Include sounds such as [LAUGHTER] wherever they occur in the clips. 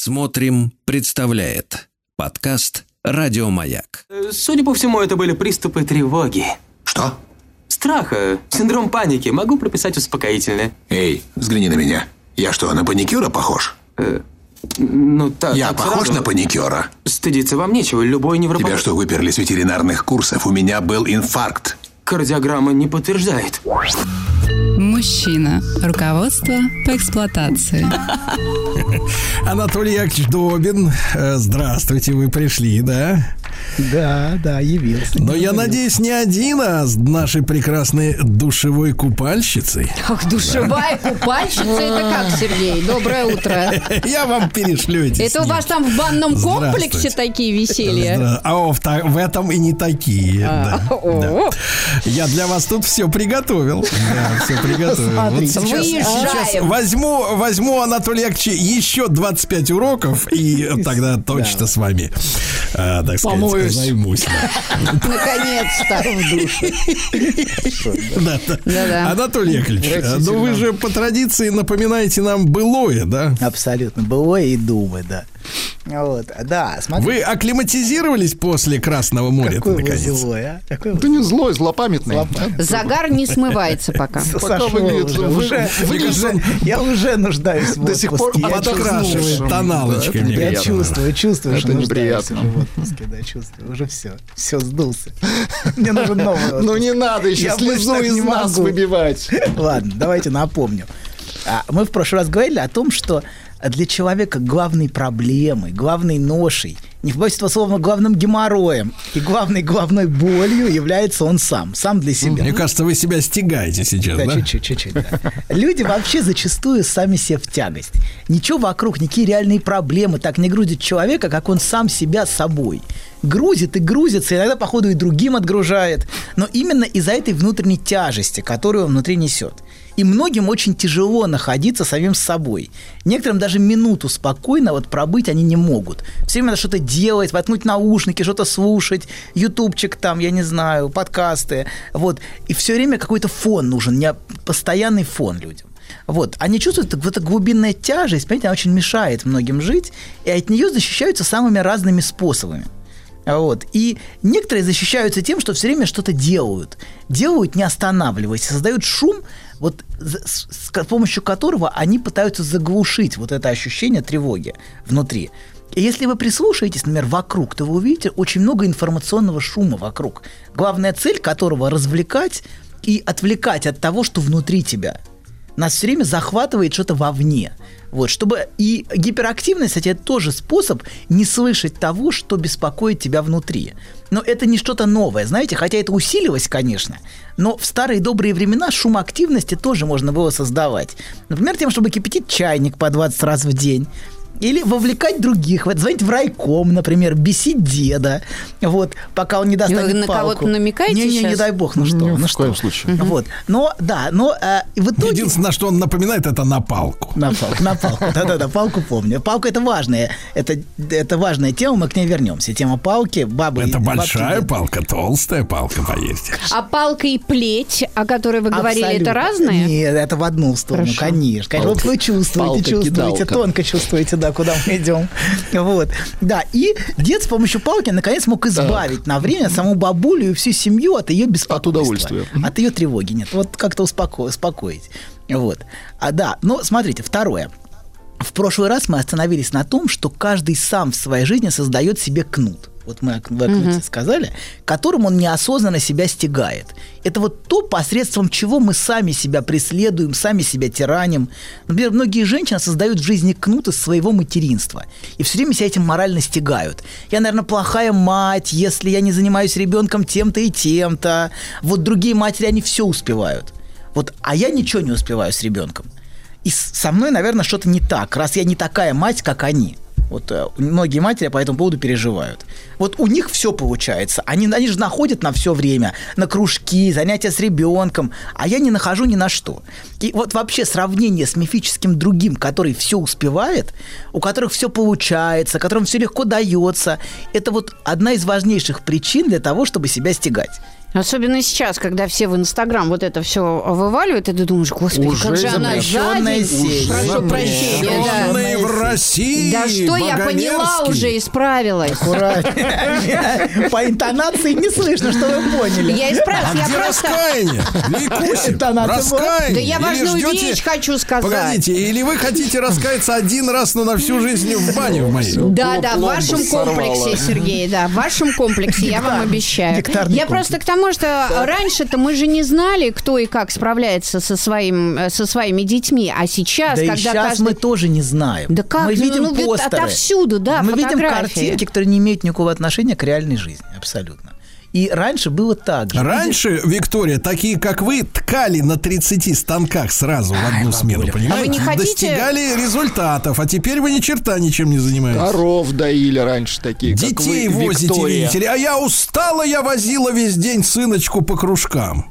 Смотрим, представляет подкаст Радиомаяк. Э, Судя по всему, это были приступы тревоги. Что? Страха, синдром паники. Могу прописать успокоительное. Эй, взгляни на меня. Я что, на паникюра похож? Ну, так. Я так похож сразу. на паникюра? Стыдиться вам нечего. Любой невропатолог... Тебя что, выперли с ветеринарных курсов? У меня был инфаркт. Кардиограмма не подтверждает. Мужчина. Руководство по эксплуатации. [LAUGHS] Анатолий Яковлевич Добин, э, здравствуйте, вы пришли, да? Да, да, явился. Но я надеюсь, не один, а с нашей прекрасной душевой купальщицей. Ах, душевая купальщица, это как, [LAUGHS] Сергей? Доброе утро. [LAUGHS] Я вам перешлю эти Это у вас там в банном комплексе такие веселья? А в, этом и не такие. А, да, да. Я для вас тут все приготовил. Все приготовил. Смотрите, Выезжаем. возьму, возьму Анатолия Яковлевича еще 25 уроков, и [LAUGHS] тогда точно с вами, а, так сказать, Помоюсь. займусь. [LAUGHS] Наконец-то. [LAUGHS] Да. Да-да. Анатолий Яковлевич, ну вы же по традиции напоминаете нам былое, да? Абсолютно. Было и думы, да. Вот, да, смотри. Вы акклиматизировались после Красного моря какой вы наконец? злой, а? Какой вы Ты не злой, злопамятный. злопамятный. Загар не смывается пока. Выглядит- уже, вы- я уже нуждаюсь в до сих пор. Я Подкрашивает мне Я чувствую, чувствую, что нуждаюсь неприятно. уже в отпуске, да, чувствую. Уже все, все сдулся. Мне нужен новый Ну не надо еще слезу из нас выбивать. Ладно, давайте напомню. А, Мы в прошлый раз говорили о том, что для человека главной проблемой, главной ношей, не побоюсь этого слова, главным геморроем и главной главной болью является он сам, сам для себя. Мне кажется, вы себя стягаете сейчас, Да, да? чуть-чуть, чуть-чуть. да. Люди вообще зачастую сами себе в тягость. Ничего вокруг, никакие реальные проблемы так не грузят человека, как он сам себя собой. Грузит и грузится, иногда, походу, и другим отгружает. Но именно из-за этой внутренней тяжести, которую он внутри несет. И многим очень тяжело находиться самим с собой. Некоторым даже минуту спокойно вот пробыть они не могут. Все время надо что-то делать, воткнуть наушники, что-то слушать, ютубчик там, я не знаю, подкасты. Вот. И все время какой-то фон нужен, не постоянный фон людям. Вот. Они чувствуют, вот эта глубинная тяжесть, понимаете, она очень мешает многим жить, и от нее защищаются самыми разными способами. Вот. И некоторые защищаются тем, что все время что-то делают. Делают, не останавливаясь, создают шум, вот, с, с помощью которого они пытаются заглушить вот это ощущение тревоги внутри. И если вы прислушаетесь, например, вокруг, то вы увидите очень много информационного шума вокруг, главная цель которого развлекать и отвлекать от того, что внутри тебя нас все время захватывает что-то вовне. Вот, чтобы и гиперактивность, кстати, это тоже способ не слышать того, что беспокоит тебя внутри. Но это не что-то новое, знаете, хотя это усиливалось, конечно, но в старые добрые времена шум активности тоже можно было создавать. Например, тем, чтобы кипятить чайник по 20 раз в день, или вовлекать других, вот звонить в райком, например, бесить деда, вот, пока он не достанет Вы на палку. кого-то намекаете не, не, не сейчас? дай бог, ну что, Ни ну в что. коем случае. Вот, но, да, но э, в итоге... Единственное, что он напоминает, это на палку. На палку, на палку. Да-да-да, палку помню. Палка это важная, это, это важная тема, мы к ней вернемся. Тема палки, бабы. Это бабки, большая да. палка, толстая палка, поверьте. А палка и плеть, о которой вы говорили, это Абсолютно. разные? Нет, это в одну сторону, Хорошо. конечно. Конечно, вот вы чувствуете, чувствуете, тонко чувствуете, да, куда мы идем. Вот. Да, и дед с помощью палки наконец мог избавить на время саму бабулю и всю семью от ее беспокойства. удовольствия. От ее тревоги. Нет, вот как-то успоко- успокоить. Вот. А да, но смотрите, второе. В прошлый раз мы остановились на том, что каждый сам в своей жизни создает себе кнут. Вот мы о кнуте сказали, которым он неосознанно себя стягает. Это вот то, посредством чего мы сами себя преследуем, сами себя тираним. Например, многие женщины создают в жизни кнут из своего материнства. И все время себя этим морально стягают. Я, наверное, плохая мать, если я не занимаюсь ребенком тем-то и тем-то. Вот другие матери, они все успевают. Вот, а я ничего не успеваю с ребенком. И со мной, наверное, что-то не так, раз я не такая мать, как они. Вот э, многие матери по этому поводу переживают. Вот у них все получается. Они, они же находят на все время, на кружки, занятия с ребенком, а я не нахожу ни на что. И вот вообще сравнение с мифическим другим, который все успевает, у которых все получается, которым все легко дается, это вот одна из важнейших причин для того, чтобы себя стягать. Особенно сейчас, когда все в Инстаграм вот это все вываливают, и ты думаешь, господи, Уже как же она сеть. Прошу прощения, да. В России. Да что я поняла уже, исправилась. Аккуратнее. По интонации не слышно, что вы поняли. Я исправилась, А я где просто... раскаяние? Викусик, раскаяние. Да я важную ждете- вещь хочу сказать. Погодите, или вы хотите раскаяться один раз, но на всю жизнь в бане в моей? Да, да, в вашем комплексе, Сергей, да, в вашем комплексе, я вам обещаю. Я комплекс. просто к тому, что раньше-то мы же не знали, кто и как справляется со, своим, э, со своими детьми, а сейчас, Да и когда сейчас каждый... мы тоже не знаем. Да как? Мы Ну, видим ну, постеры. отовсюду, да, Мы видим картинки, которые не имеют никакого отношения к реальной жизни. Абсолютно. И раньше было так же. Раньше, Виктория, такие как вы ткали на 30 станках сразу в одну смену, понимаете? А вы не хотите- Достигали результатов, а теперь вы ни черта ничем не занимаетесь. Коров доили раньше такие, как Детей вы, возите, Виктория. видите ли. А я устала, я возила весь день сыночку по кружкам.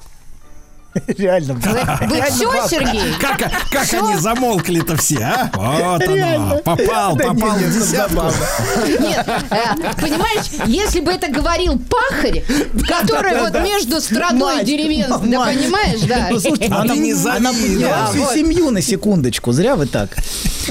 [LAUGHS] Реально. Вы все, Сергей? Как, они замолкли-то все, а? Вот оно, Реально. попал, Да попал в десятку. забавно. Нет, э, понимаешь, если бы это говорил пахарь, который вот между страной деревенской, да понимаешь, да? Ну, слушайте, она, не подняла всю вот. семью на секундочку. Зря вы так.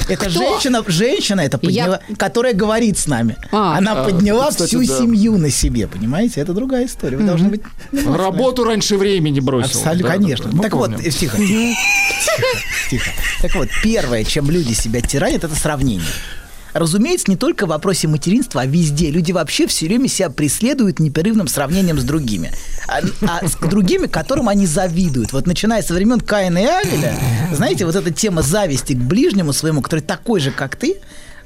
Это женщина, женщина это подняла, которая говорит с нами. А. она подняла кстати, всю да. семью на себе, понимаете? Это другая история. Вы должны быть... Работу раньше времени бросил. Абсолютно, конечно. Мы так вот, помним. э, тихо, тихо, тихо. Так вот, первое, чем люди себя тиранят, это сравнение. Разумеется, не только в вопросе материнства, а везде. Люди вообще все время себя преследуют непрерывным сравнением с другими. А, а с другими, которым они завидуют. Вот начиная со времен Каина и Авеля, знаете, вот эта тема зависти к ближнему своему, который такой же, как ты,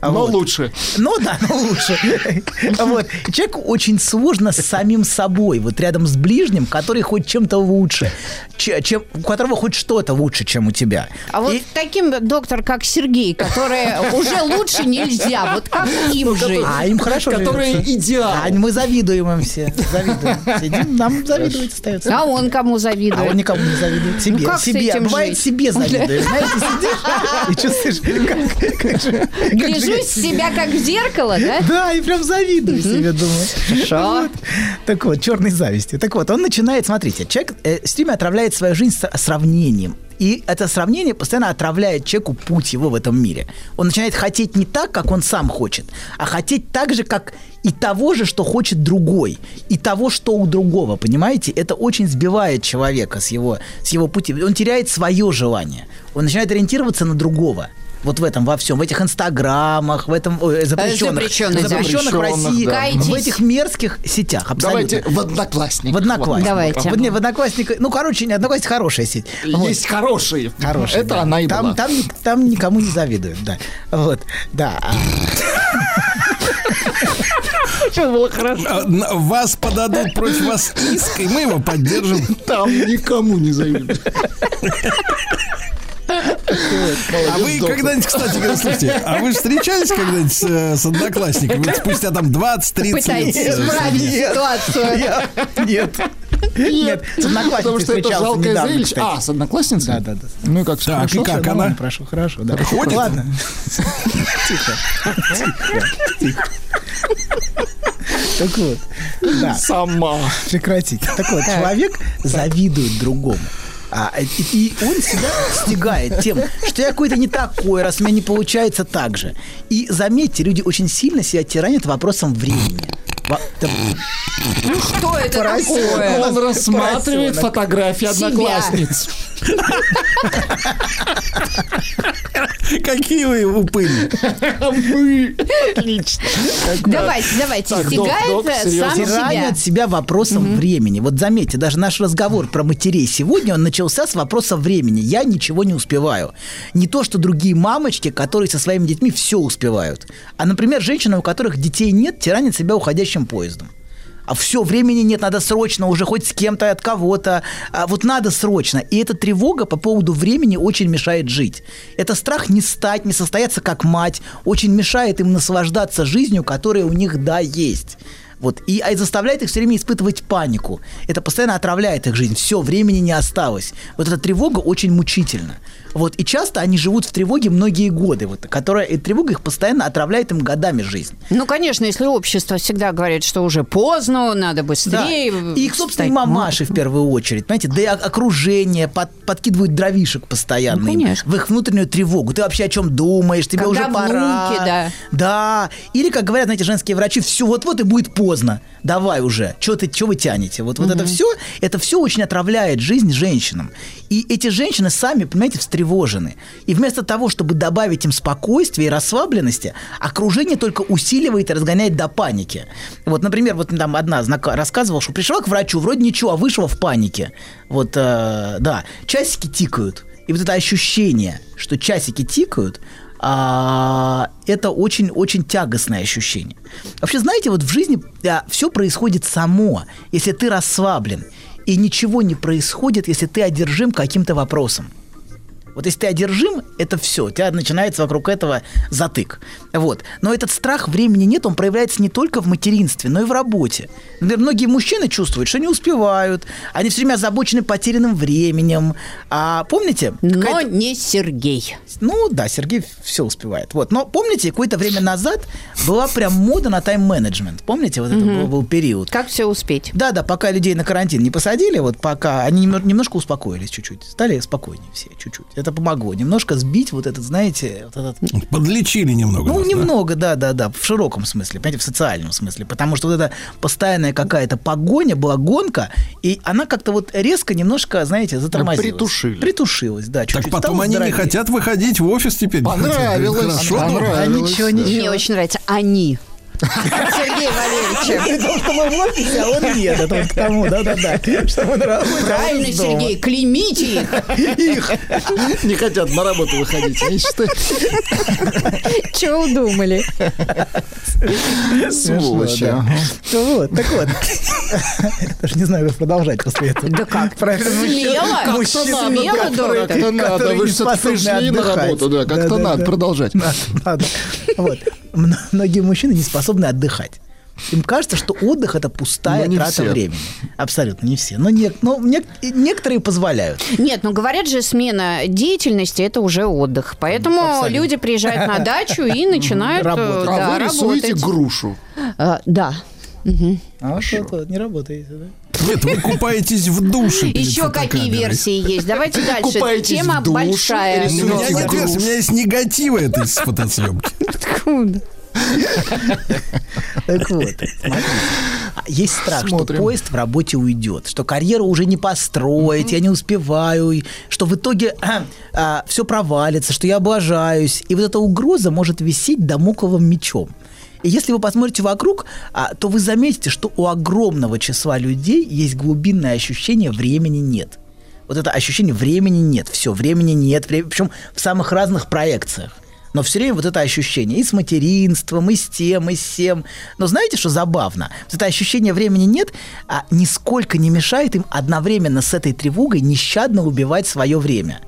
Но вот. лучше. Ну да, но лучше. [LAUGHS] Вот. Человеку очень сложно с самим собой, вот рядом с ближним, который хоть чем-то лучше, че- чем, у которого хоть что-то лучше, чем у тебя. А вот И- таким доктор, как Сергей, который уже лучше нельзя, вот как им жить? а им хорошо Которые идеал. А мы завидуем им все. Завидуем. Сидим, нам завидовать остается. А он кому А завидует? он никому не завидует. Себе. Ну, как с себе. этим Бывает, жить? себе завидуешь. Знаете, сидишь и чувствуешь, как, как же- как же- Гляжусь в себя как в зеркало, да? [LAUGHS] Да, и прям завидую себе, думаю. Хорошо. Вот. Так вот, черной зависти. Так вот, он начинает, смотрите, человек э, время отравляет свою жизнь с- сравнением. И это сравнение постоянно отравляет человеку путь его в этом мире. Он начинает хотеть не так, как он сам хочет, а хотеть так же, как и того же, что хочет другой, и того, что у другого, понимаете? Это очень сбивает человека с его, с его пути. Он теряет свое желание. Он начинает ориентироваться на другого. Вот в этом во всем, в этих инстаграмах, в этом ой, запрещенных, запрещенных, да. запрещенных в России, да. В этих мерзких сетях. Абсолютно. Давайте в одноклассник. В Одноклассниках. Давайте. Вот, не, в Одноклассниках, ну, короче, не Одноклассник хорошая сеть. Вот. Есть хорошие. Хорошая, Это да. она и там, была. Там, там никому не завидуют, да. Вот, да. А, А, н- Вас подадут против вас иск, и мы его поддержим. Там никому не завидуют. А вы когда-нибудь, кстати слушайте, а вы встречались когда-нибудь с, э, одноклассниками спустя там 20-30 лет? Исправить Нет. ситуацию. Нет. Нет, с Потому одноклассницей что это недавно, зрелище. кстати. А, с одноклассницей? Да, да, да. Ну и как, Так, хорошо? и как она? Прошу, хорошо, да. Ходит? Ладно. Тихо. Тихо. Так вот, да. Сама. Прекратите. Так вот, человек завидует другому. А, и, он себя стигает тем, что я какой-то не такой, раз у меня не получается так же. И заметьте, люди очень сильно себя тиранят вопросом времени. Да, Что это такое? Он рассматривает фотографии одноклассниц. Какие вы упыри. Мы. Давайте, давайте, док, стигает сам себя. Себя вопросом времени. Вот заметьте, даже наш разговор про матерей сегодня, он начался с вопроса времени. Я ничего не успеваю. Не то, что другие мамочки, которые со своими детьми все успевают. А, например, женщины, у которых детей нет, тиранят себя уходящим поездом. А все, времени нет, надо срочно, уже хоть с кем-то, от кого-то. А вот надо срочно. И эта тревога по поводу времени очень мешает жить. Это страх не стать, не состояться как мать, очень мешает им наслаждаться жизнью, которая у них, да, есть. Вот. И, а и заставляет их все время испытывать панику. Это постоянно отравляет их жизнь. Все, времени не осталось. Вот эта тревога очень мучительна. Вот, и часто они живут в тревоге многие годы, вот, которая, и тревога их постоянно отравляет им годами жизнь. Ну, конечно, если общество всегда говорит, что уже поздно, надо Да. быстрее. И их собственные встать. мамаши в первую очередь, понимаете, да и окружение под- подкидывают дровишек постоянно Ну, им, конечно. в их внутреннюю тревогу. Ты вообще о чем думаешь? Тебе Когда уже пора. внуки, да. Да. Или, как говорят, знаете, женские врачи, все, вот-вот и будет поздно. Давай уже. Что ты, что вы тянете? Вот, вот это все, это все очень отравляет жизнь женщинам. И эти женщины сами, понимаете, встревожены. И вместо того, чтобы добавить им спокойствия и расслабленности, окружение только усиливает и разгоняет до паники. Вот, например, вот там одна знака- рассказывала, что пришла к врачу, вроде ничего, а вышла в панике. Вот, э, да, часики тикают. И вот это ощущение, что часики тикают, а, это очень-очень тягостное ощущение. Вообще, знаете, вот в жизни все происходит само, если ты расслаблен. И ничего не происходит, если ты одержим каким-то вопросом. Вот если ты одержим, это все, у тебя начинается вокруг этого затык. Вот. Но этот страх времени нет, он проявляется не только в материнстве, но и в работе. Например, многие мужчины чувствуют, что не успевают, они все время озабочены потерянным временем. А помните? Но не Сергей. ну да, Сергей все успевает. Вот. Но помните, какое-то время назад была прям мода на тайм-менеджмент. Помните, вот это был, был период. Как все успеть? Да, да, пока людей на карантин не посадили, вот пока они немно- немножко успокоились чуть-чуть, стали спокойнее все чуть-чуть. Это помогло немножко сбить вот этот, знаете, вот этот Подлечили немного. ну, нас, да? немного, да, да, да, в широком смысле, понимаете, в социальном смысле, потому что вот эта постоянная какая-то погоня была гонка, и она как-то вот резко немножко, знаете, затормозилась. Притушили. Притушилась, да, чуть-чуть. Так потом они не здоровее. хотят выходить в офис теперь. Понравилось, Хорошо. А понравилось. ничего, Мне ничего. очень нравится они. Сергей Валерьевич. При том, что мы в офисе, а он нет. Это к тому, да-да-да. Что мы на работе, Правильно. Сергей, клеймите их. Их. Не хотят на работу выходить. Они считают, Чего удумали? сволочи. да. Вот, так вот. Даже не знаю, как продолжать после этого. Да как? Правильно, Смело. который- доктор. Как-то надо. Вы не же пришли на работу. Да, как-то надо продолжать. Надо, надо. Вот. Многие мужчины не способны отдыхать. Им кажется, что отдых это пустая Но не трата все. времени. Абсолютно не все. Но, не, но не- некоторые позволяют. Нет, ну говорят же, смена деятельности – это уже отдых. Поэтому Абсолютно. люди приезжают на дачу и начинают э, Работать. А да, вы рисуете работать. грушу. А, Да. А вот это вот не работает. да? Нет, вы купаетесь в душе. Еще какие версии есть? Давайте дальше. Купаетесь Тема в душе, большая. У меня нет версии, у меня есть негативы этой фотосъемки. Откуда? Так вот, смотрите. А Есть страх, что поезд в работе уйдет, что карьеру уже не построить, я не успеваю, что в итоге [CLEARS THROAT] все провалится, что я облажаюсь. И вот эта угроза может висеть домокловым мечом. И если вы посмотрите вокруг, а, то вы заметите, что у огромного числа людей есть глубинное ощущение времени нет. Вот это ощущение времени нет. Все, времени нет. Причем в самых разных проекциях. Но все время вот это ощущение и с материнством, и с тем, и с тем. Но знаете, что забавно? Вот это ощущение времени нет, а нисколько не мешает им одновременно с этой тревогой нещадно убивать свое время.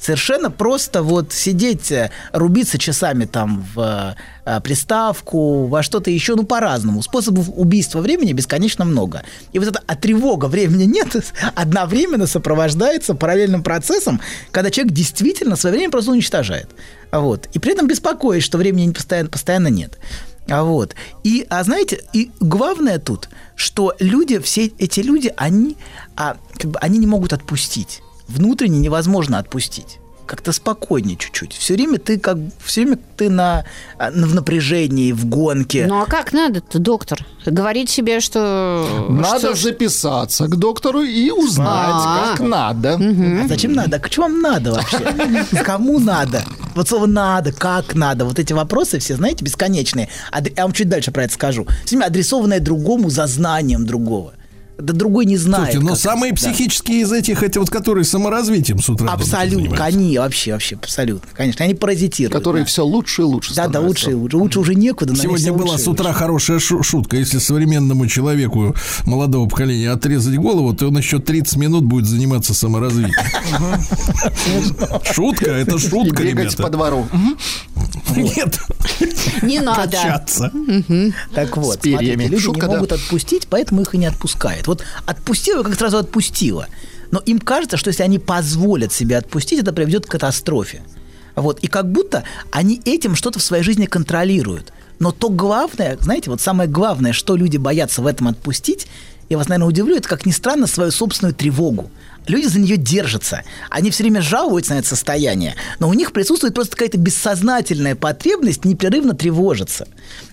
Совершенно просто вот сидеть, э, рубиться часами там в э, приставку, во что-то еще, ну, по-разному. Способов убийства времени бесконечно много. И вот эта а тревога времени нет [LAUGHS] одновременно сопровождается параллельным процессом, когда человек действительно свое время просто уничтожает. Вот. И при этом беспокоит, что времени постоянно, постоянно нет. А вот. И, а знаете, и главное тут, что люди, все эти люди, они, а, как бы, они не могут отпустить. Внутренне невозможно отпустить. Как-то спокойнее чуть-чуть. Все время ты как все время ты на, а, в напряжении, в гонке. Ну а как надо-то, доктор? Говорить себе, что... Надо что- записаться к доктору и узнать, А. как надо. А зачем надо? А что вам надо вообще? Кому надо? Вот слово надо, как надо. Вот эти вопросы все, знаете, бесконечные. Я вам чуть дальше про это скажу. Все время адресованное другому за знанием другого. Да другой не знает. Слушайте, но самые это, да. психические из этих, эти вот, которые саморазвитием с утра. Абсолютно, они вообще, вообще, абсолютно, конечно, они паразитируют. Которые да. все лучше и лучше Да, да, становятся. лучше, и лучше, лучше уже некуда. Сегодня была лучше с утра лучше. хорошая шу- шутка. Если современному человеку молодого поколения отрезать голову, то он еще 30 минут будет заниматься саморазвитием. Шутка, это шутка, бегать по ребята. двору. Нет, Не надо. качаться. Так вот, С перьями. смотрите, люди Шутка, не да. могут отпустить, поэтому их и не отпускают. Вот отпустила, как сразу отпустила. Но им кажется, что если они позволят себе отпустить, это приведет к катастрофе. Вот. И как будто они этим что-то в своей жизни контролируют. Но то главное, знаете, вот самое главное, что люди боятся в этом отпустить, я вас, наверное, удивлю, это, как ни странно, свою собственную тревогу. Люди за нее держатся. Они все время жалуются на это состояние, но у них присутствует просто какая-то бессознательная потребность непрерывно тревожиться.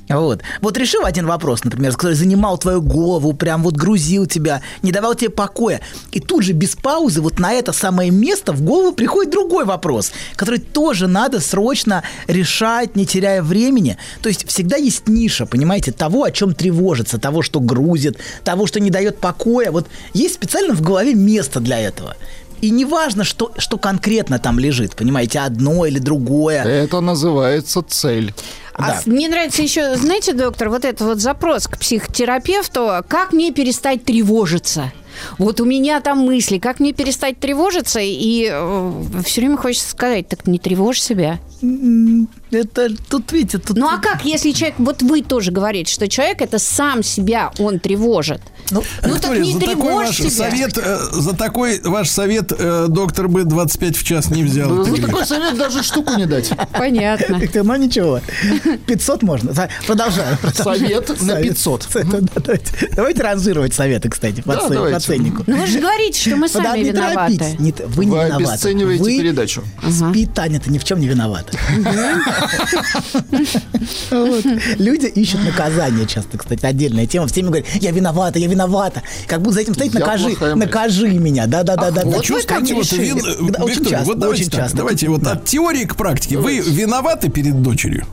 Вот. Вот решил один вопрос, например, который занимал твою голову, прям вот грузил тебя, не давал тебе покоя. И тут же без паузы вот на это самое место в голову приходит другой вопрос, который тоже надо срочно решать, не теряя времени. То есть всегда есть ниша, понимаете, того, о чем тревожится, того, что грузит, того, что не дает покоя. Вот есть специально в голове место для этого. И не важно, что, что конкретно там лежит, понимаете, одно или другое. Это называется цель. А Да. мне нравится еще, знаете, доктор, вот этот вот запрос к психотерапевту, как мне перестать тревожиться? Вот у меня там мысли, как мне перестать тревожиться, и все время хочется сказать, так не тревожь себя. Это тут, видите, тут... Ну а как, если человек, вот вы тоже говорите, что человек это сам себя, он тревожит. Ну, Ну так не за такой тревожь ваш себя. совет, э, за такой ваш совет э, доктор бы 25 в час не взял. За Это грех. такой совет даже штуку не дать. Понятно. Ну [LAUGHS] ничего. 500 можно. Продолжаем. Совет на 500. Совет, да, Давайте, ранжировать советы, кстати, по, ценнику. Ну вы же говорите, что мы сами не виноваты. Не вы не виноваты. обесцениваете Вы передачу. Спи, Таня, ты ни в чем не виновата. Люди ищут наказание часто, кстати, отдельная тема. Все говорят, я виновата, я виновата. Как будто за этим стоит накажи, накажи меня. Да-да-да. Вот да. чувствуете, вот вин- Да, Очень Виктория, вот так, давайте вот от теории к практике. Вы виноваты перед дочерью?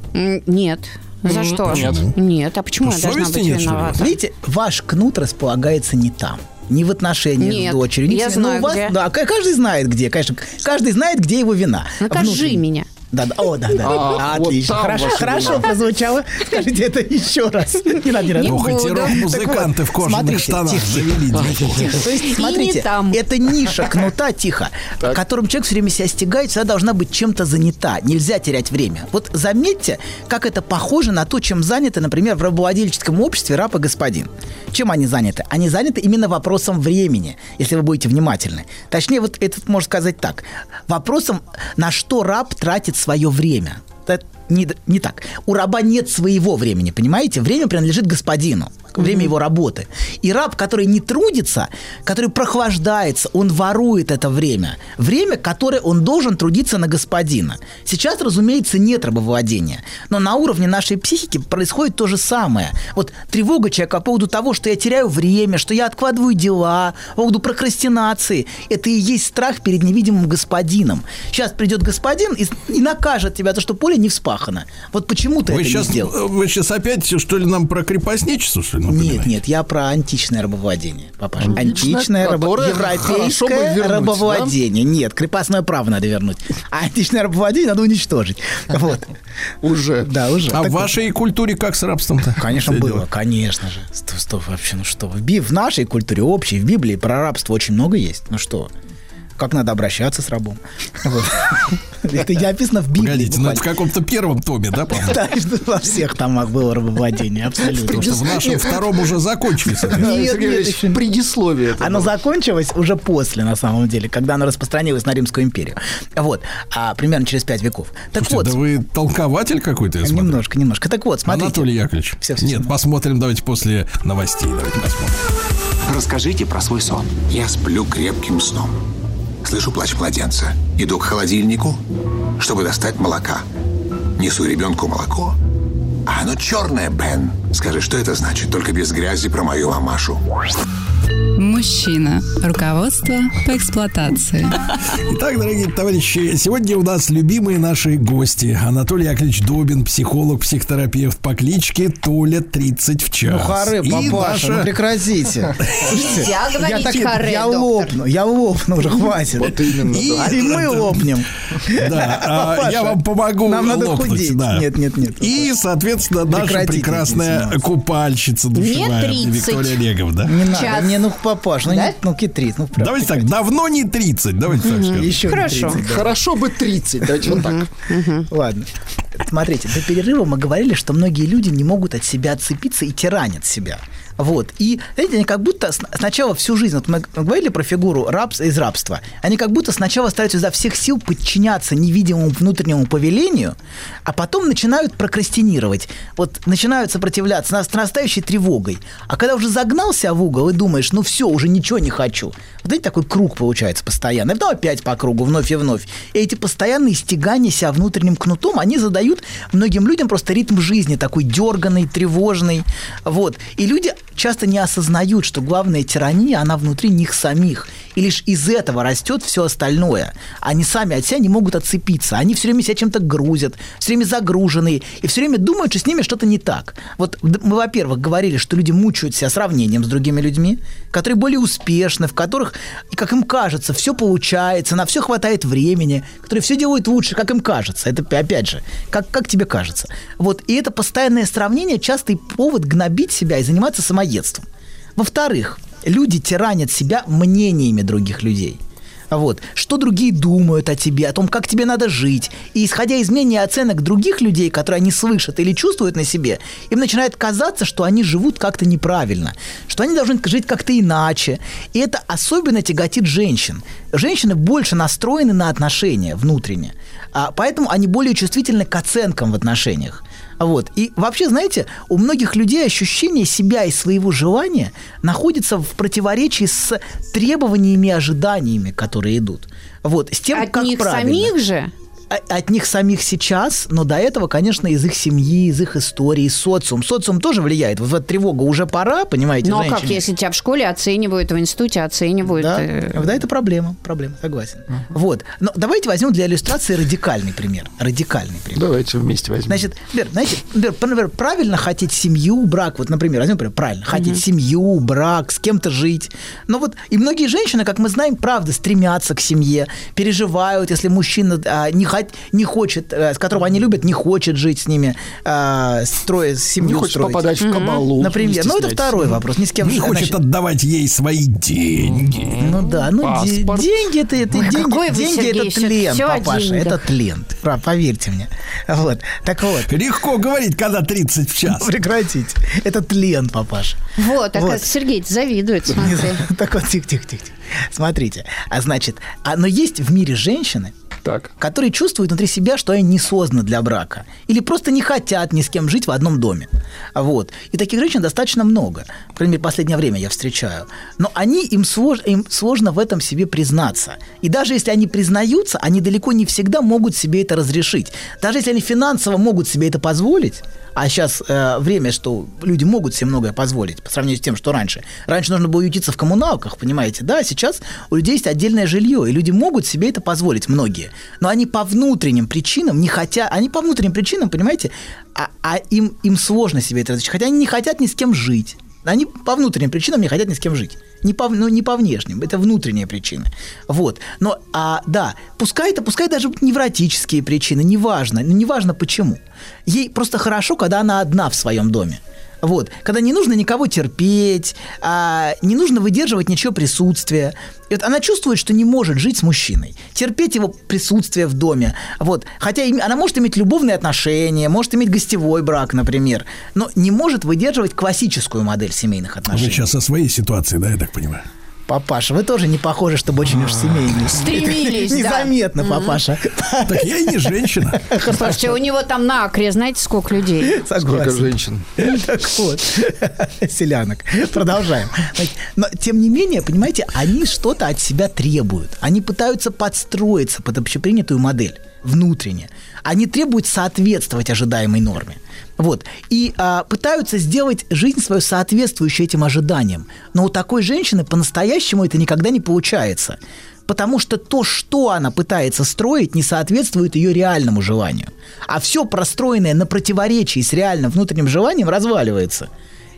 Нет. За что? Нет. Нет. А почему Что, я должна быть нет, виновата? Видите, ваш кнут располагается не там. Не в отношениях Нет, с дочерью. не я с- ну, знаю, у вас- где. Да, каждый знает где, конечно. Каждый знает, где его вина. Накажи Внутренне. меня. Да, да. О, да, да. А, вот Отлично. там хорошо, хорошо прозвучало. Скажите это еще раз. Не надо, не надо. Не Ох, эти буду. рок-музыканты в кожаных смотрите, штанах тихо, завели. Тихо. То есть, смотрите, это ниша кнута, тихо, которым человек все время себя стягает, всегда должна быть чем-то занята. Нельзя терять время. Вот заметьте, как это похоже на то, чем заняты, например, в рабовладельческом обществе раб и господин. Чем они заняты? Они заняты именно вопросом времени, если вы будете внимательны. Точнее, вот это можно сказать так. Вопросом, на что раб тратит свое время. Это не, не так. У раба нет своего времени, понимаете? Время принадлежит господину, время его работы. И раб, который не трудится, который прохлаждается, он ворует это время. Время, которое он должен трудиться на господина. Сейчас, разумеется, нет рабовладения. Но на уровне нашей психики происходит то же самое. Вот тревога человека по поводу того, что я теряю время, что я откладываю дела, по поводу прокрастинации. Это и есть страх перед невидимым господином. Сейчас придет господин и, и накажет тебя то, что поле не вспахано. Вот почему ты Вы это сейчас, не сделал? вы сейчас опять, что ли, нам про крепостничество, что ли, Нет, напоминаете? нет, я про античное рабовладение, папаша. Античное, Античное рабо- которое хорошо бы европейское вернуть, рабовладение. Нет, крепостное право надо вернуть. А античное рабовладение надо уничтожить. Вот. Уже. Да, уже. А Так в вот. вашей культуре как с рабством-то? Конечно, было, конечно же. Стоп, стоп, вообще, ну что. В, Би- в нашей культуре общей, в Библии про рабство очень много есть. Ну что, как надо обращаться с рабом. Вот. [LAUGHS] Это не описано в Библии. Погодите, ну это в буквально. каком-то первом томе, да, [LAUGHS] по-моему? Да, во всех там было рабовладение, абсолютно. [LAUGHS] Потому что в нашем втором уже закончились. это. Нет, нет, предисловие это Оно закончилось уже после, на самом деле, когда оно распространилось на Римскую империю. Вот. А примерно через пять веков. Так вот, да вы толкователь какой-то, я немножко, немножко. Так вот, смотрите. Анатолий Яковлевич. Нет, посмотрим, давайте после новостей. Давайте посмотрим. Расскажите про свой сон. Я сплю крепким сном. Слышу плач младенца. Иду к холодильнику, чтобы достать молока. Несу ребенку молоко. А оно черное, Бен. Скажи, что это значит? Только без грязи про мою мамашу. Мужчина. Руководство по эксплуатации. Итак, дорогие товарищи, сегодня у нас любимые наши гости. Анатолий Яковлевич Добин, психолог, психотерапевт по кличке Толя 30 в час. Ну, харе, И папаша, наша- ну прекратите. Нельзя Я говорить так, харе, я доктор. лопну, я лопну уже, хватит. Вот именно. И- да. И мы лопнем. Да, а, Папаша, я вам помогу Нам надо лопнуть, худеть. да. Нет, нет, нет. И, соответственно, наша Прекратите прекрасная купальщица душевая 30. Виктория Олеговна, да? Не надо, Час. Не, ну, папаш, ну, Да? не, ну, китрит, ну, правда. Давайте так, давно не 30, давайте так скажем. Еще Хорошо. 30, да. Хорошо бы 30, давайте вот так. Ладно. смотрите, до перерыва мы говорили, что многие люди не могут от себя отцепиться и тиранят себя. Вот. И, знаете, они как будто сначала всю жизнь, вот мы говорили про фигуру рабс, из рабства, они как будто сначала стараются изо всех сил подчиняться невидимому внутреннему повелению, а потом начинают прокрастинировать. Вот начинают сопротивляться с нарастающей тревогой. А когда уже загнался в угол и думаешь, ну все, уже ничего не хочу. Вот знаете, такой круг получается постоянно. И потом опять по кругу, вновь и вновь. И эти постоянные стягания себя внутренним кнутом, они задают многим людям просто ритм жизни, такой дерганный, тревожный. Вот. И люди часто не осознают, что главная тирания, она внутри них самих. И лишь из этого растет все остальное. Они сами от себя не могут отцепиться. Они все время себя чем-то грузят, все время загруженные, и все время думают, что с ними что-то не так. Вот мы, во-первых, говорили, что люди мучают себя сравнением с другими людьми, которые более успешны, в которых, как им кажется, все получается, на все хватает времени, которые все делают лучше, как им кажется. Это, опять же, как, как тебе кажется. Вот. И это постоянное сравнение частый повод гнобить себя и заниматься самоедством. Во-вторых, люди тиранят себя мнениями других людей. Вот. Что другие думают о тебе, о том, как тебе надо жить. И исходя из мнений и оценок других людей, которые они слышат или чувствуют на себе, им начинает казаться, что они живут как-то неправильно, что они должны жить как-то иначе. И это особенно тяготит женщин. Женщины больше настроены на отношения внутренне. А поэтому они более чувствительны к оценкам в отношениях. Вот. И вообще, знаете, у многих людей ощущение себя и своего желания находится в противоречии с требованиями и ожиданиями, которые идут. Вот. С тем, От как них правильно. самих же? От них самих сейчас, но до этого, конечно, из их семьи, из их истории, социум. Социум тоже влияет. Вот в эту тревогу уже пора, понимаете, Ну а как, женщине? если тебя в школе оценивают, в институте оценивают? Да, э, да, это проблема, проблема, согласен. Вот. Но давайте возьмем для иллюстрации радикальный пример. Радикальный пример. Давайте вместе возьмем. Значит, например, знаете, например, например, правильно хотеть семью, брак, вот, например, возьмем, например, правильно, хотеть семью, брак, с кем-то жить. Но вот и многие женщины, как мы знаем, правда, стремятся к семье, переживают, если мужчина а, не, хот- не хочет, а, с которого они любят, не хочет жить с ними, а, строя семью не хочет строить. попадать в кабалу. Например, ну это второй вопрос, ни с кем Не значит, хочет отдавать ей свои деньги. ну да, ну де- деньги это, это Ой, деньги, какой вы, деньги Сергей, это тлен, папаша, это тлен, поверьте мне. Вот, так вот. Легко говорить, когда 30 в час. [LAUGHS] Прекратите. Это тлен, папаша. Вот, так Вот. Сергей завидует, смотри. Так вот, тихо-тихо-тихо. Смотрите, а значит, а, но есть в мире женщины, Так. которые чувствуют внутри себя, что они не созданы для брака. Или просто не хотят ни с кем жить в одном доме. Вот. И таких женщин достаточно много. По крайней мере, последнее время я встречаю. Но они, им, слож, им сложно в этом себе признаться. И даже если они признаются, они далеко не всегда могут себе это разрешить. Даже если они финансово могут себе это позволить, а сейчас э, время, что люди могут себе многое позволить по сравнению с тем, что раньше. Раньше нужно было ютиться в коммуналках, понимаете, да? Сейчас у людей есть отдельное жилье, и люди могут себе это позволить, многие. Но они по внутренним причинам не хотят, они по внутренним причинам, понимаете, а, а им, им сложно себе это разрешить. Хотя они не хотят ни с кем жить. Они по внутренним причинам не хотят ни с кем жить. Не по, ну, не по внешним, это внутренние причины. Вот. Но, а, да, пускай это, пускай даже невротические причины, неважно, неважно почему. Ей просто хорошо, когда она одна в своем доме. Вот. Когда не нужно никого терпеть, а, не нужно выдерживать ничего присутствия. И вот она чувствует, что не может жить с мужчиной, терпеть его присутствие в доме. Вот. Хотя она может иметь любовные отношения, может иметь гостевой брак, например, но не может выдерживать классическую модель семейных Вы отношений. сейчас со своей ситуацией, да, я так понимаю? Папаша, вы тоже не похожи, чтобы очень уж семейные. Стремились, да. Незаметно, папаша. Так я и не женщина. Слушайте, у него там на Акре, знаете, сколько людей? Сколько женщин. Так вот, [LAUGHS] селянок. Продолжаем. Но, тем не менее, понимаете, они что-то от себя требуют. Они пытаются подстроиться под общепринятую модель внутренне. Они требуют соответствовать ожидаемой норме. Вот. И а, пытаются сделать жизнь свою соответствующей этим ожиданиям. Но у такой женщины по-настоящему это никогда не получается. Потому что то, что она пытается строить, не соответствует ее реальному желанию. А все простроенное на противоречии с реальным внутренним желанием разваливается.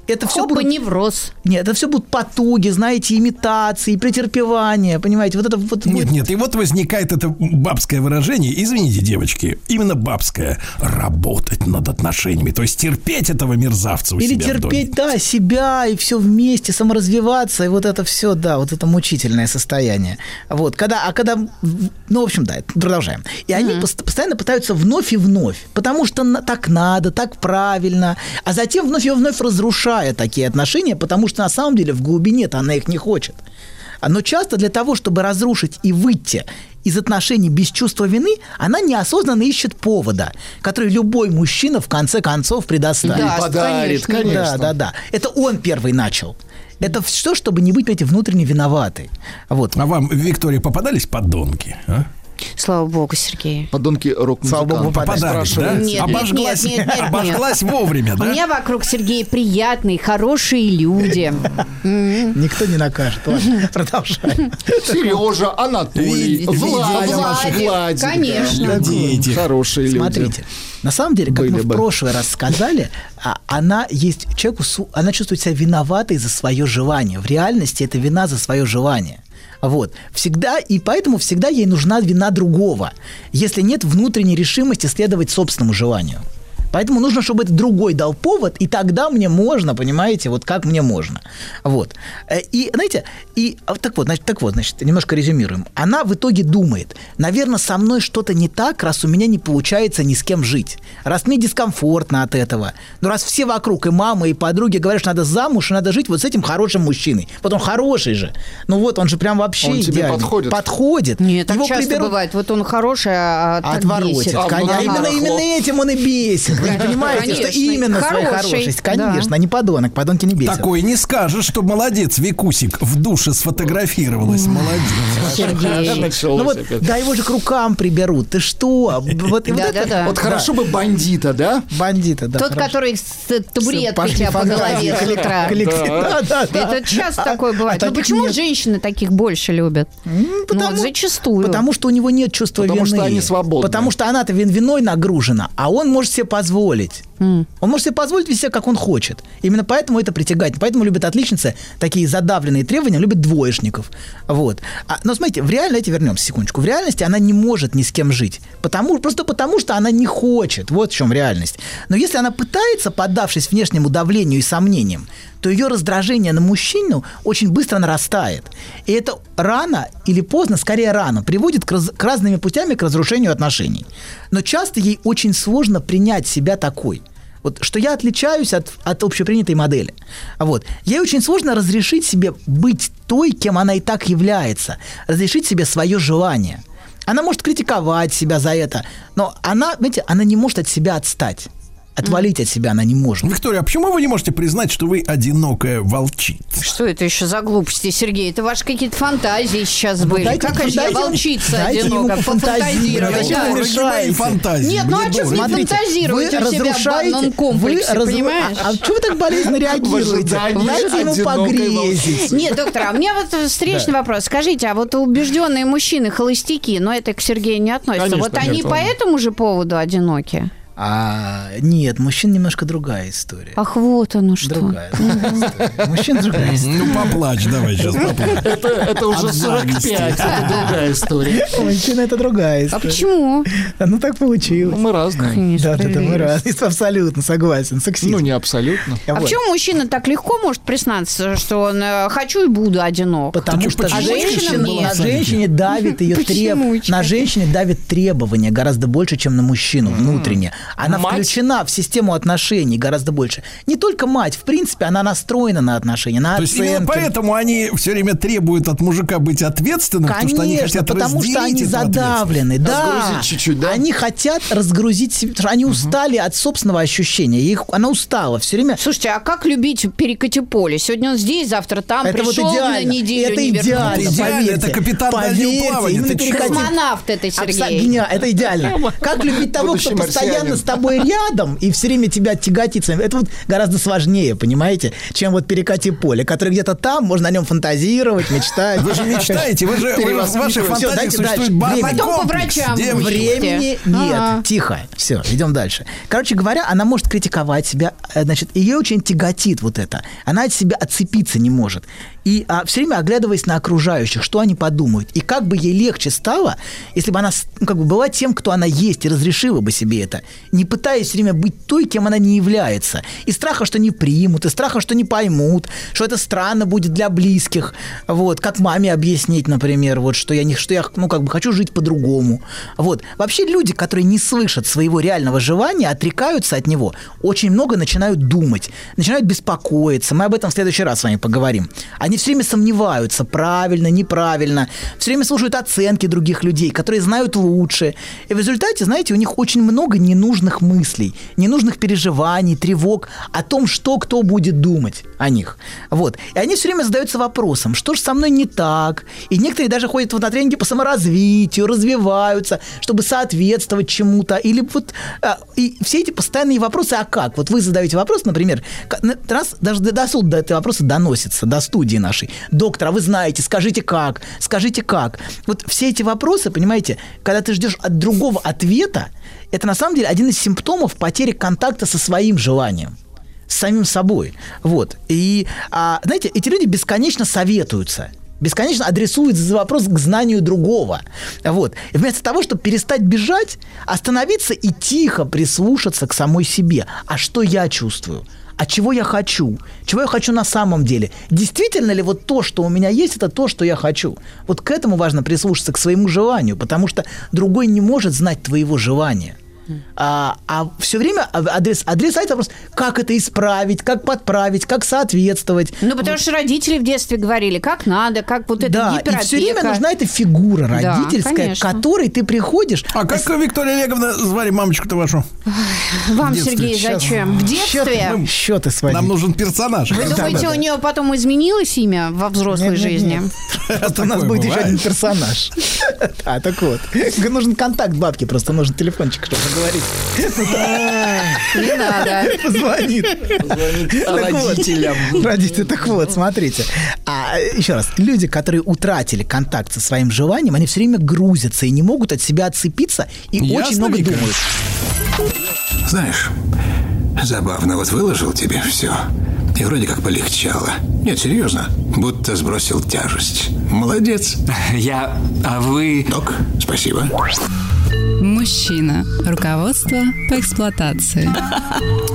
Это все Опа, будут... невроз. Нет, это все будут потуги, знаете, имитации, претерпевания, понимаете, вот это вот Нет, будет- нет, и вот возникает это бабское выражение, извините, девочки, именно бабское, работать над отношениями, то есть терпеть этого мерзавца у Или себя в доме. терпеть, да, себя и все вместе, саморазвиваться, и вот это все, да, вот это мучительное состояние. Вот, когда, а когда, ну, в общем, да, продолжаем. И они пост- постоянно пытаются вновь и вновь, потому что на- так надо, так правильно, а затем вновь и вновь разрушая такие отношения, потому что на самом деле в глубине-то она их не хочет. Но часто для того, чтобы разрушить и выйти из отношений без чувства вины, она неосознанно ищет повода, который любой мужчина в конце концов предоставит. Да, подарит, конечно. конечно. Да, да, да. Это он первый начал. Это все, чтобы не быть, понимаете, внутренне виноватой. Вот. А вам, Виктория, попадались подонки? а? Слава богу, Сергей. Подонки рок Слава богу, Попадались, да? Нет, обожглась, нет, нет, нет, нет. обожглась вовремя, У да? меня вокруг Сергея приятные, хорошие люди. Никто не накажет. Ладно, продолжаем. Сережа, Анатолий, Влад, конечно. Хорошие люди. Смотрите, на самом деле, как Были мы в прошлый раз сказали, а, она есть человеку, она чувствует себя виноватой за свое желание. В реальности это вина за свое желание. Вот. Всегда, и поэтому всегда ей нужна вина другого, если нет внутренней решимости следовать собственному желанию. Поэтому нужно, чтобы этот другой дал повод, и тогда мне можно, понимаете, вот как мне можно. Вот. Э, И, знаете, и а, так вот, значит, так вот, значит, немножко резюмируем. Она в итоге думает, наверное, со мной что-то не так, раз у меня не получается ни с кем жить. Раз мне дискомфортно от этого. Ну, раз все вокруг, и мама, и подруги говорят, что надо замуж, и надо жить вот с этим хорошим мужчиной. Вот он хороший же. Ну вот, он же прям вообще Он тебе подходит. Подходит. Нет, так Его часто приберут- бывает. Вот он хороший, а так Отворотит. бесит. А, Конечно, ну, именно, да. именно этим он и бесит. Вы понимаете, что именно Хороший, хорошесть. Конечно, а не подонок. Подонки не бесят. Такой не скажешь, что молодец, Викусик в душе сфотографировалась. Молодец. Ну вот, да его же к рукам приберут. Ты что? Вот, хорошо бы бандита, да? Бандиты, да. Тот, который с табуреткой по голове с утра. [LAUGHS] Это часто такое бывает. а Но таких почему женщины таких больше любят? Ну, вот зачастую. Потому что у него нет чувства Потому вины. что они свободны. Потому что она-то вин- виной нагружена, а он может себе позволить позволить он может себе позволить вести себя, как он хочет. Именно поэтому это притягательно. Поэтому любят отличницы такие задавленные требования, любят двоечников. Вот. А, но смотрите, в реальности, вернемся секундочку, в реальности она не может ни с кем жить. Потому, просто потому, что она не хочет. Вот в чем реальность. Но если она пытается, поддавшись внешнему давлению и сомнениям, то ее раздражение на мужчину очень быстро нарастает. И это рано или поздно, скорее рано, приводит к, раз- к разными путями к разрушению отношений. Но часто ей очень сложно принять себя такой. Вот, что я отличаюсь от, от общепринятой модели. Вот. Ей очень сложно разрешить себе быть той, кем она и так является. Разрешить себе свое желание. Она может критиковать себя за это, но она, знаете, она не может от себя отстать. Отвалить от себя она не может. Виктория, а почему вы не можете признать, что вы одинокая волчица? Что это еще за глупости, Сергей? Это ваши какие-то фантазии сейчас были. Ну, дайте- Какая же я дайте ему- волчица дайте ему одиноко? пофантазировать. Да. вы фантазии. Нет, ну а дорого. не фантазируете у себя в банном комплексе, вы разру- понимаешь? А, а чего вы так болезненно реагируете? Дайте ему погрезить. Нет, доктор, а у меня вот встречный вопрос. Скажите, а вот убежденные мужчины холостяки, но это к Сергею не относится, Конечно, вот они по этому же поводу одиноки? А, нет, мужчин немножко другая история. Ах, вот оно что. Другая. история. Мужчин другая история. Ну, поплачь давай сейчас, поплачь. Это, это уже От 45, зависти. это другая история. Мужчина это другая А история. почему? Ну так получилось. Мы разные. Да, да, да, мы разные. Абсолютно согласен. Сексизм. Ну, не абсолютно. А Вот. почему мужчина так легко может признаться, что он э, хочу и буду одинок? Потому что женщина на женщине давит ее Почему, треб... Чика? на женщине давит требования гораздо больше, чем на мужчину внутренне. Она Мать? включена в систему отношений гораздо больше. Не только мать, в принципе, она настроена на отношения, на То есть именно оценки. поэтому они все время требуют от мужика быть ответственным, потому что они Конечно, хотят потому что они задавлены, да. Разгрузить чуть-чуть, да? Они хотят разгрузить себя, потому что они устали от собственного ощущения. Их, она устала все время. Слушайте, а как любить перекати поле? Сегодня он здесь, завтра там, Это вот пришел на идеально. неделю, Это не вернулся. идеально, Идеально, поверьте. это капитан дальнего Поверьте, плавания, ты перекати- Космонавт это, Сергей. гениально, это идеально. Как любить того, Будущий кто постоянно. С тобой рядом и все время тебя тяготит. Это вот гораздо сложнее, понимаете, чем вот перекати поле, который где-то там, можно о нем фантазировать, мечтать. Вы же мечтаете, вы же в вашей фантазии существует. Потом по врачам. Времени нет. Тихо. Все, идем дальше. Короче говоря, она может критиковать себя. э, Значит, ее очень тяготит вот это. Она от себя отцепиться не может. И а, все время оглядываясь на окружающих, что они подумают. И как бы ей легче стало, если бы она ну, как бы была тем, кто она есть, и разрешила бы себе это, не пытаясь все время быть той, кем она не является. И страха, что не примут, и страха, что не поймут, что это странно будет для близких. Вот, как маме объяснить, например, вот, что я не, что я, ну, как бы хочу жить по-другому. Вот. Вообще люди, которые не слышат своего реального желания, отрекаются от него, очень много начинают думать, начинают беспокоиться. Мы об этом в следующий раз с вами поговорим. Они все время сомневаются, правильно, неправильно, все время слушают оценки других людей, которые знают лучше. И в результате, знаете, у них очень много ненужных мыслей, ненужных переживаний, тревог о том, что кто будет думать о них. Вот. И они все время задаются вопросом, что же со мной не так? И некоторые даже ходят вот на тренинги по саморазвитию, развиваются, чтобы соответствовать чему-то. Или вот а, и все эти постоянные вопросы, а как? Вот вы задаете вопрос, например, раз даже до, до суда эти вопросы доносятся, до студии нашей. Доктор, а вы знаете, скажите как? Скажите как? Вот все эти вопросы, понимаете, когда ты ждешь от другого ответа, это на самом деле один из симптомов потери контакта со своим желанием с самим собой. Вот. И, а, знаете, эти люди бесконечно советуются бесконечно адресуют за вопрос к знанию другого. Вот. И вместо того, чтобы перестать бежать, остановиться и тихо прислушаться к самой себе. А что я чувствую? А чего я хочу? Чего я хочу на самом деле? Действительно ли вот то, что у меня есть, это то, что я хочу? Вот к этому важно прислушаться, к своему желанию, потому что другой не может знать твоего желания. А, все время адрес, адресует вопрос, как это исправить, как подправить, как соответствовать. Ну, потому что родители в детстве говорили, как надо, как вот это Да, и все время нужна эта фигура Да, родительская, к конечно. которой ты приходишь. А как Виктория Олеговна звали мамочку-то вашу? Вам? Сергей, Щас- зачем? В детстве? Счет- счеты свои. Нам нужен персонаж. Вы думаете, у нее потом изменилось имя во взрослой Нет, жизни? нет. [LAUGHS] У нас будет еще один персонаж. [LAUGHS] А, так вот. Нужен контакт бабки, просто нужен телефончик, чтобы поговорить. Не надо. [LAUGHS] Позвонит. Вот, Родителям. Родители, так вот, смотрите. А, еще раз, люди, которые утратили контакт со своим желанием, они все время грузятся и не могут от себя отцепиться и очень много думают. Знаешь, забавно, вот выложил тебе все. И вроде как полегчало. Нет, серьезно, будто сбросил тяжесть. Молодец. Я... А вы... Док, спасибо. Мужчина. Руководство по эксплуатации.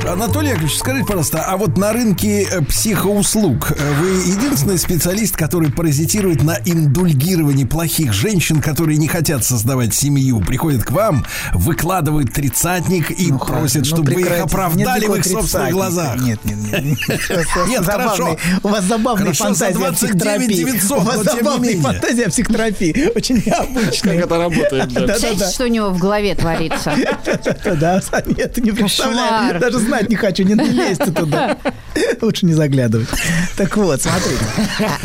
Анатолий Яковлевич, скажите, пожалуйста, а вот на рынке э, психоуслуг э, вы единственный специалист, который паразитирует на индульгировании плохих женщин, которые не хотят создавать семью, приходят к вам, выкладывают тридцатник и Ну, просят, ну, чтобы вы их оправдали в их собственных глазах. Нет, нет, нет. нет. [LAUGHS] Хорошо. У вас забавные Хорошо, за фантазии о 29 психотерапии. 900, У вас менее. фантазии о психотерапии. Очень необычные. Как это работает, да. Представляете, что у него в голове творится? Да, сами это не представляю. Даже знать не хочу, не лезьте туда. Лучше не заглядывать. Так вот, смотрите.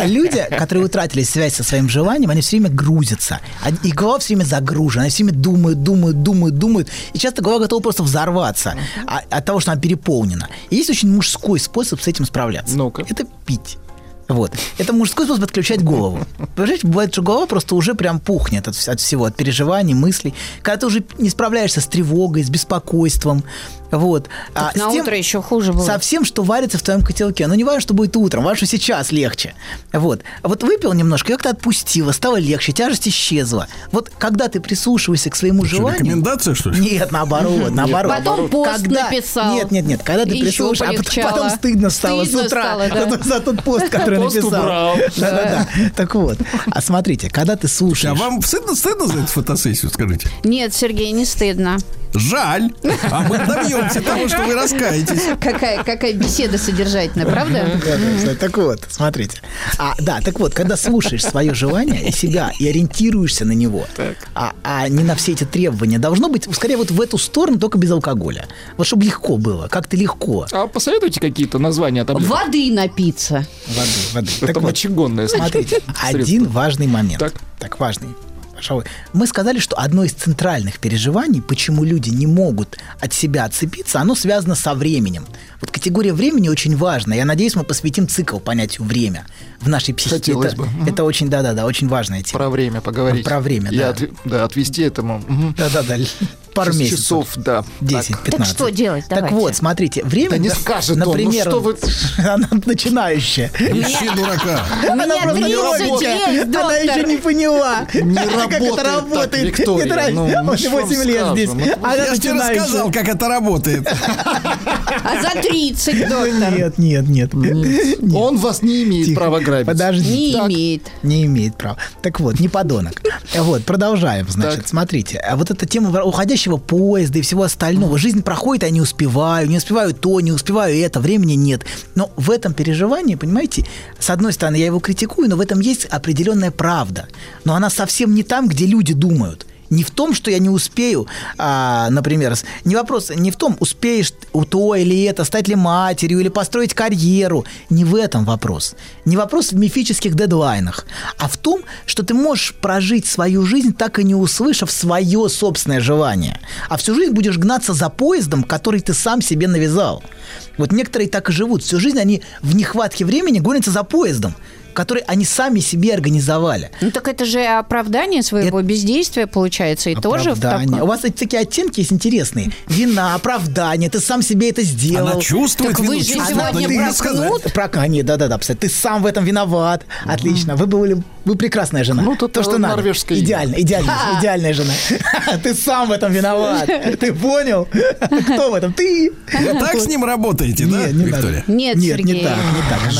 Люди, которые утратили связь со своим желанием, они все время грузятся. И голова все время загружена. Они все время думают, думают, думают, думают. И часто голова готова просто взорваться а- от того, что она переполнена. И есть очень мужской способ с этим справляться. Ну-ка. Это пить. Вот. Это мужской способ отключать голову. Понимаете, бывает, что голова просто уже прям пухнет от, от всего, от переживаний, мыслей. Когда ты уже не справляешься с тревогой, с беспокойством. Вот. А на с тем- утро еще хуже будет. Со всем, что варится в твоем котелке. Но не важно, что будет утром, важно, что сейчас легче. Вот. А вот выпил немножко, как-то отпустило, стало легче, тяжесть исчезла. Вот когда ты прислушиваешься к своему Что, желанию... рекомендация, что ли? Нет, наоборот, [LAUGHS] наоборот. Потом пост Когда- написал. Нет, нет, нет. Когда ты Еще прислушаешься, а потом, потом стыдно стало Стыдно с утра стало, да. [LAUGHS] за, за тот пост, который Пост написал. убрал. Да-да-да. Так вот, а смотрите, когда ты А слушаешь... вам стыдно, стыдно за эту фотосессию, скажите? Нет, Сергей, не стыдно. Жаль. А мы добьемся того, что вы раскаетесь. Какая, какая беседа содержательная, правда? Да, да, да. Так вот, смотрите. А, да, так вот, когда слушаешь свое желание и себя, и ориентируешься на него, а, а не на все эти требования, должно быть, скорее, вот в эту сторону, только без алкоголя. Вот чтобы легко было, как-то легко. А посоветуйте какие-то названия таблеток? Воды напиться. Воды, воды. Это мочегонное. смотрите, один важный момент. Так. Так, важный. Шавой, мы сказали, что одно из центральных переживаний, почему люди не могут от себя отцепиться, оно связано со временем. Вот категория времени очень важна. Я надеюсь, мы посвятим цикл понятию время в нашей психике. Хотелось это, бы. Это очень, да-да-да, очень важная тема. Про время поговорить. Про время, да. от- да, отвести этому. Да-да-да, пару месяцев. часов, да. 10-15. Так что делать? Так Давайте. вот, смотрите, время... Да не скажет он, ну например, что вы- [LAUGHS] Она начинающая. Ищи дурака. Она просто не 30 работает. Она еще не поняла, Не как работает это так, работает. Виктория. Ну, мы вот ж 8 вам лет здесь. Я же тебе рассказал, как это работает. А за 30, доктор. Нет, нет, нет. Нет. Он вас не имеет права грабить. Подожди. Не Так. имеет. Не имеет права. Так вот, не подонок. Вот, продолжаем, значит. Так. Смотрите, а вот эта тема уходящего поезда и всего остального. Жизнь проходит, а я не успеваю, не успеваю то, не успеваю это, времени нет. Но в этом переживании, понимаете, с одной стороны, я его критикую, но в этом есть определенная правда. Но она совсем не там, где люди думают. Не в том, что я не успею, а, например, не вопрос, не в том, успеешь у то или это, стать ли матерью или построить карьеру. Не в этом вопрос. Не вопрос в мифических дедлайнах, а в том, что ты можешь прожить свою жизнь, так и не услышав свое собственное желание. А всю жизнь будешь гнаться за поездом, который ты сам себе навязал. Вот некоторые так и живут. Всю жизнь они в нехватке времени гонятся за поездом, который они сами себе организовали. Ну так это же оправдание своего бездействия получается. И тоже в Оправдание. таком- У вас эти такие оттенки есть интересные. Вина, оправдание, ты сам себе это сделал. Она чувствует Так вы вину, же чувствует, сегодня. Про... А, нет, да-да-да, ты сам в этом виноват. Отлично. Вы были, вы прекрасная жена. Ну, тут То, что надо. имя. Идеально, идеальная, идеальная жена. [LAUGHS] Ты сам в этом виноват. Ты понял? Кто в этом? Ты. Вы так с ним работаете, да, Виктория? Нет, Нет, не так,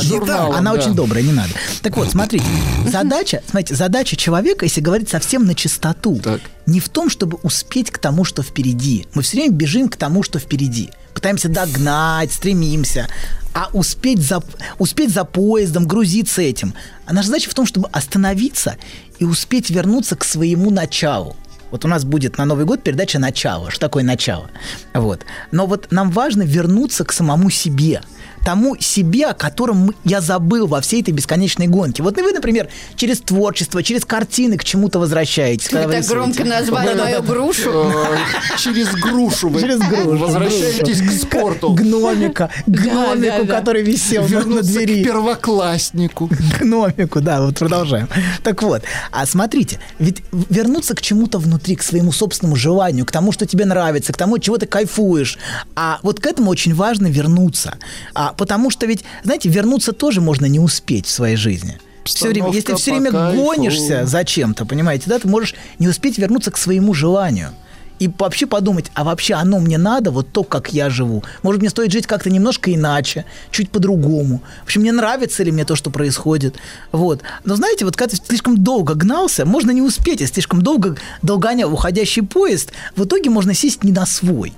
не так. Она, очень добрая, не надо. Так вот, смотрите, задача, смотрите, задача человека, если говорить совсем на чистоту, не в том, чтобы успеть к тому, что впереди. Мы все время бежим к тому, что впереди. Пытаемся догнать, стремимся. А успеть за, успеть за поездом, грузиться этим. А наша задача в том, чтобы остановиться и успеть вернуться к своему началу. Вот у нас будет на Новый год передача «Начало». Что такое начало? Вот. Но вот нам важно вернуться к самому себе тому себе, о котором я забыл во всей этой бесконечной гонке. Вот вы, например, через творчество, через картины к чему-то возвращаетесь. когда Вы вы так громко назвали мою грушу. Э, Через грушу вы Через грушу, возвращаетесь к спорту. Гномика, гномику, который висел на- на Вернуться к двери. первокласснику. Гномику, да, вот продолжаем. Так вот, а смотрите, ведь вернуться к чему-то внутри, к своему собственному желанию, к тому, что тебе нравится, к тому, чего ты кайфуешь. А вот к этому очень важно вернуться. А, потому что ведь, знаете, вернуться тоже можно не успеть в своей жизни. Все время, если все время гонишься за чем-то, понимаете, да, ты можешь не успеть вернуться к своему желанию. И вообще подумать, а вообще оно мне надо, вот то, как я живу. Может, мне стоит жить как-то немножко иначе, чуть по-другому. В общем, мне нравится ли мне то, что происходит. Вот. Но знаете, вот когда ты слишком долго гнался, можно не успеть, если слишком долго долгонял уходящий поезд, в итоге можно сесть не на свой.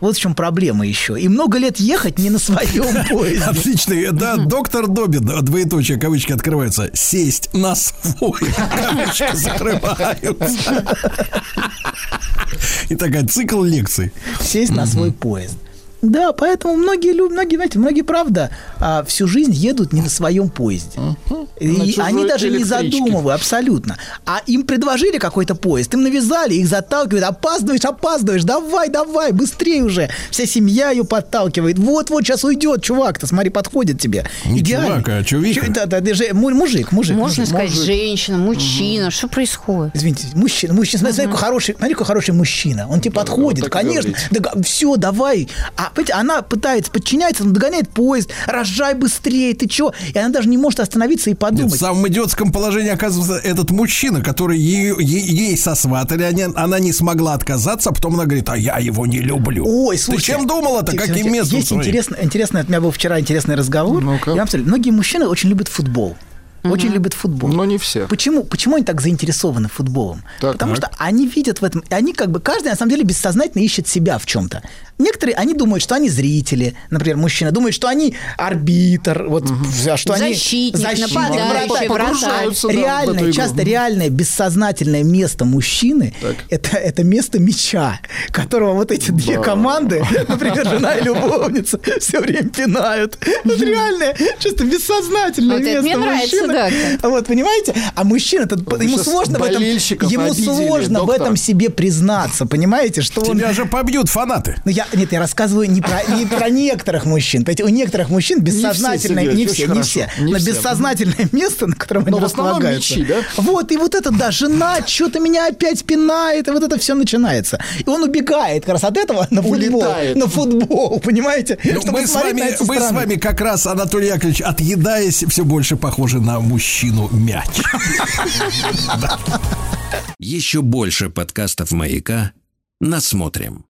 Вот в чем проблема еще. И много лет ехать не на своем [LAUGHS] поезде. Отлично. Да, доктор Добин, да, двоеточие, кавычки открываются. Сесть на свой, [LAUGHS] кавычки закрываются. [LAUGHS] И такая цикл лекций. сесть на свой поезд. Да, поэтому многие люди, многие, знаете, многие, правда, а, всю жизнь едут не на своем поезде. И На чужой они даже не задумывают, абсолютно. А им предложили какой-то поезд, им навязали, их заталкивают, опаздываешь, опаздываешь, давай, давай, быстрее уже. Вся семья ее подталкивает. Вот-вот, сейчас уйдет чувак-то, смотри, подходит тебе. Не Идеально. чувак, а чувиха. Чу- Да, да, даже му- мужик, мужик. Можно мужик. сказать, женщина, мужчина. Что происходит? Извините, мужчина, мужчина, смотри, смотри, какой хороший, смотри, какой хороший мужчина. Он тебе подходит, так и конечно. говорите. все, давай. А понимаете, она пытается подчиняться, она догоняет поезд, рожай быстрее, ты чё? И она даже не может остановиться и Нет, подумать. в самом идиотском положении оказывается этот мужчина, который ее, е- ей сосватали, они- она не смогла отказаться, а потом она говорит, а я его не люблю. Ой, Ты слушай. чем думала-то? Каким местом Есть своим? интересно, интересно, у меня был вчера интересный разговор. Ну-ка. Я вам скажу, многие мужчины очень любят футбол. Очень любят футбол. Но не все. Почему, почему они так заинтересованы футболом? Так, Потому так. что они видят в этом, и они как бы, каждый на самом деле бессознательно ищет себя в чем-то. Некоторые, они думают, что они зрители, например, мужчина, думают, что они арбитр, вот, а что они... Защитник, нападающий, вратарь. да, реальное, часто реальное бессознательное место мужчины Так. это, это место меча, которого вот эти две команды, [LAUGHS] например, жена и любовница, все время пинают. Это реальное, чисто бессознательное место мне нравится, мужчины. Так. [LAUGHS] Вот, понимаете? А мужчина, ему сложно в этом, ему сложно в этом себе признаться, понимаете, что он... Тебя же побьют фанаты. Ну, я, нет, я рассказываю не про, не про некоторых мужчин. Понимаете, у некоторых мужчин бессознательное, не все, не все, Не но все. бессознательное место, на котором Но они располагаются. мечи, да? Вот, и вот это, да, жена что-то меня опять пинает, и вот это все начинается. И он убегает как раз от этого на футбол. Улетает. На футбол, понимаете? Ну, мы, с вами как раз, Анатолий Яковлевич, отъедаясь, все больше похожи на мужчину мяч. Еще больше подкастов «Маяка» насмотрим.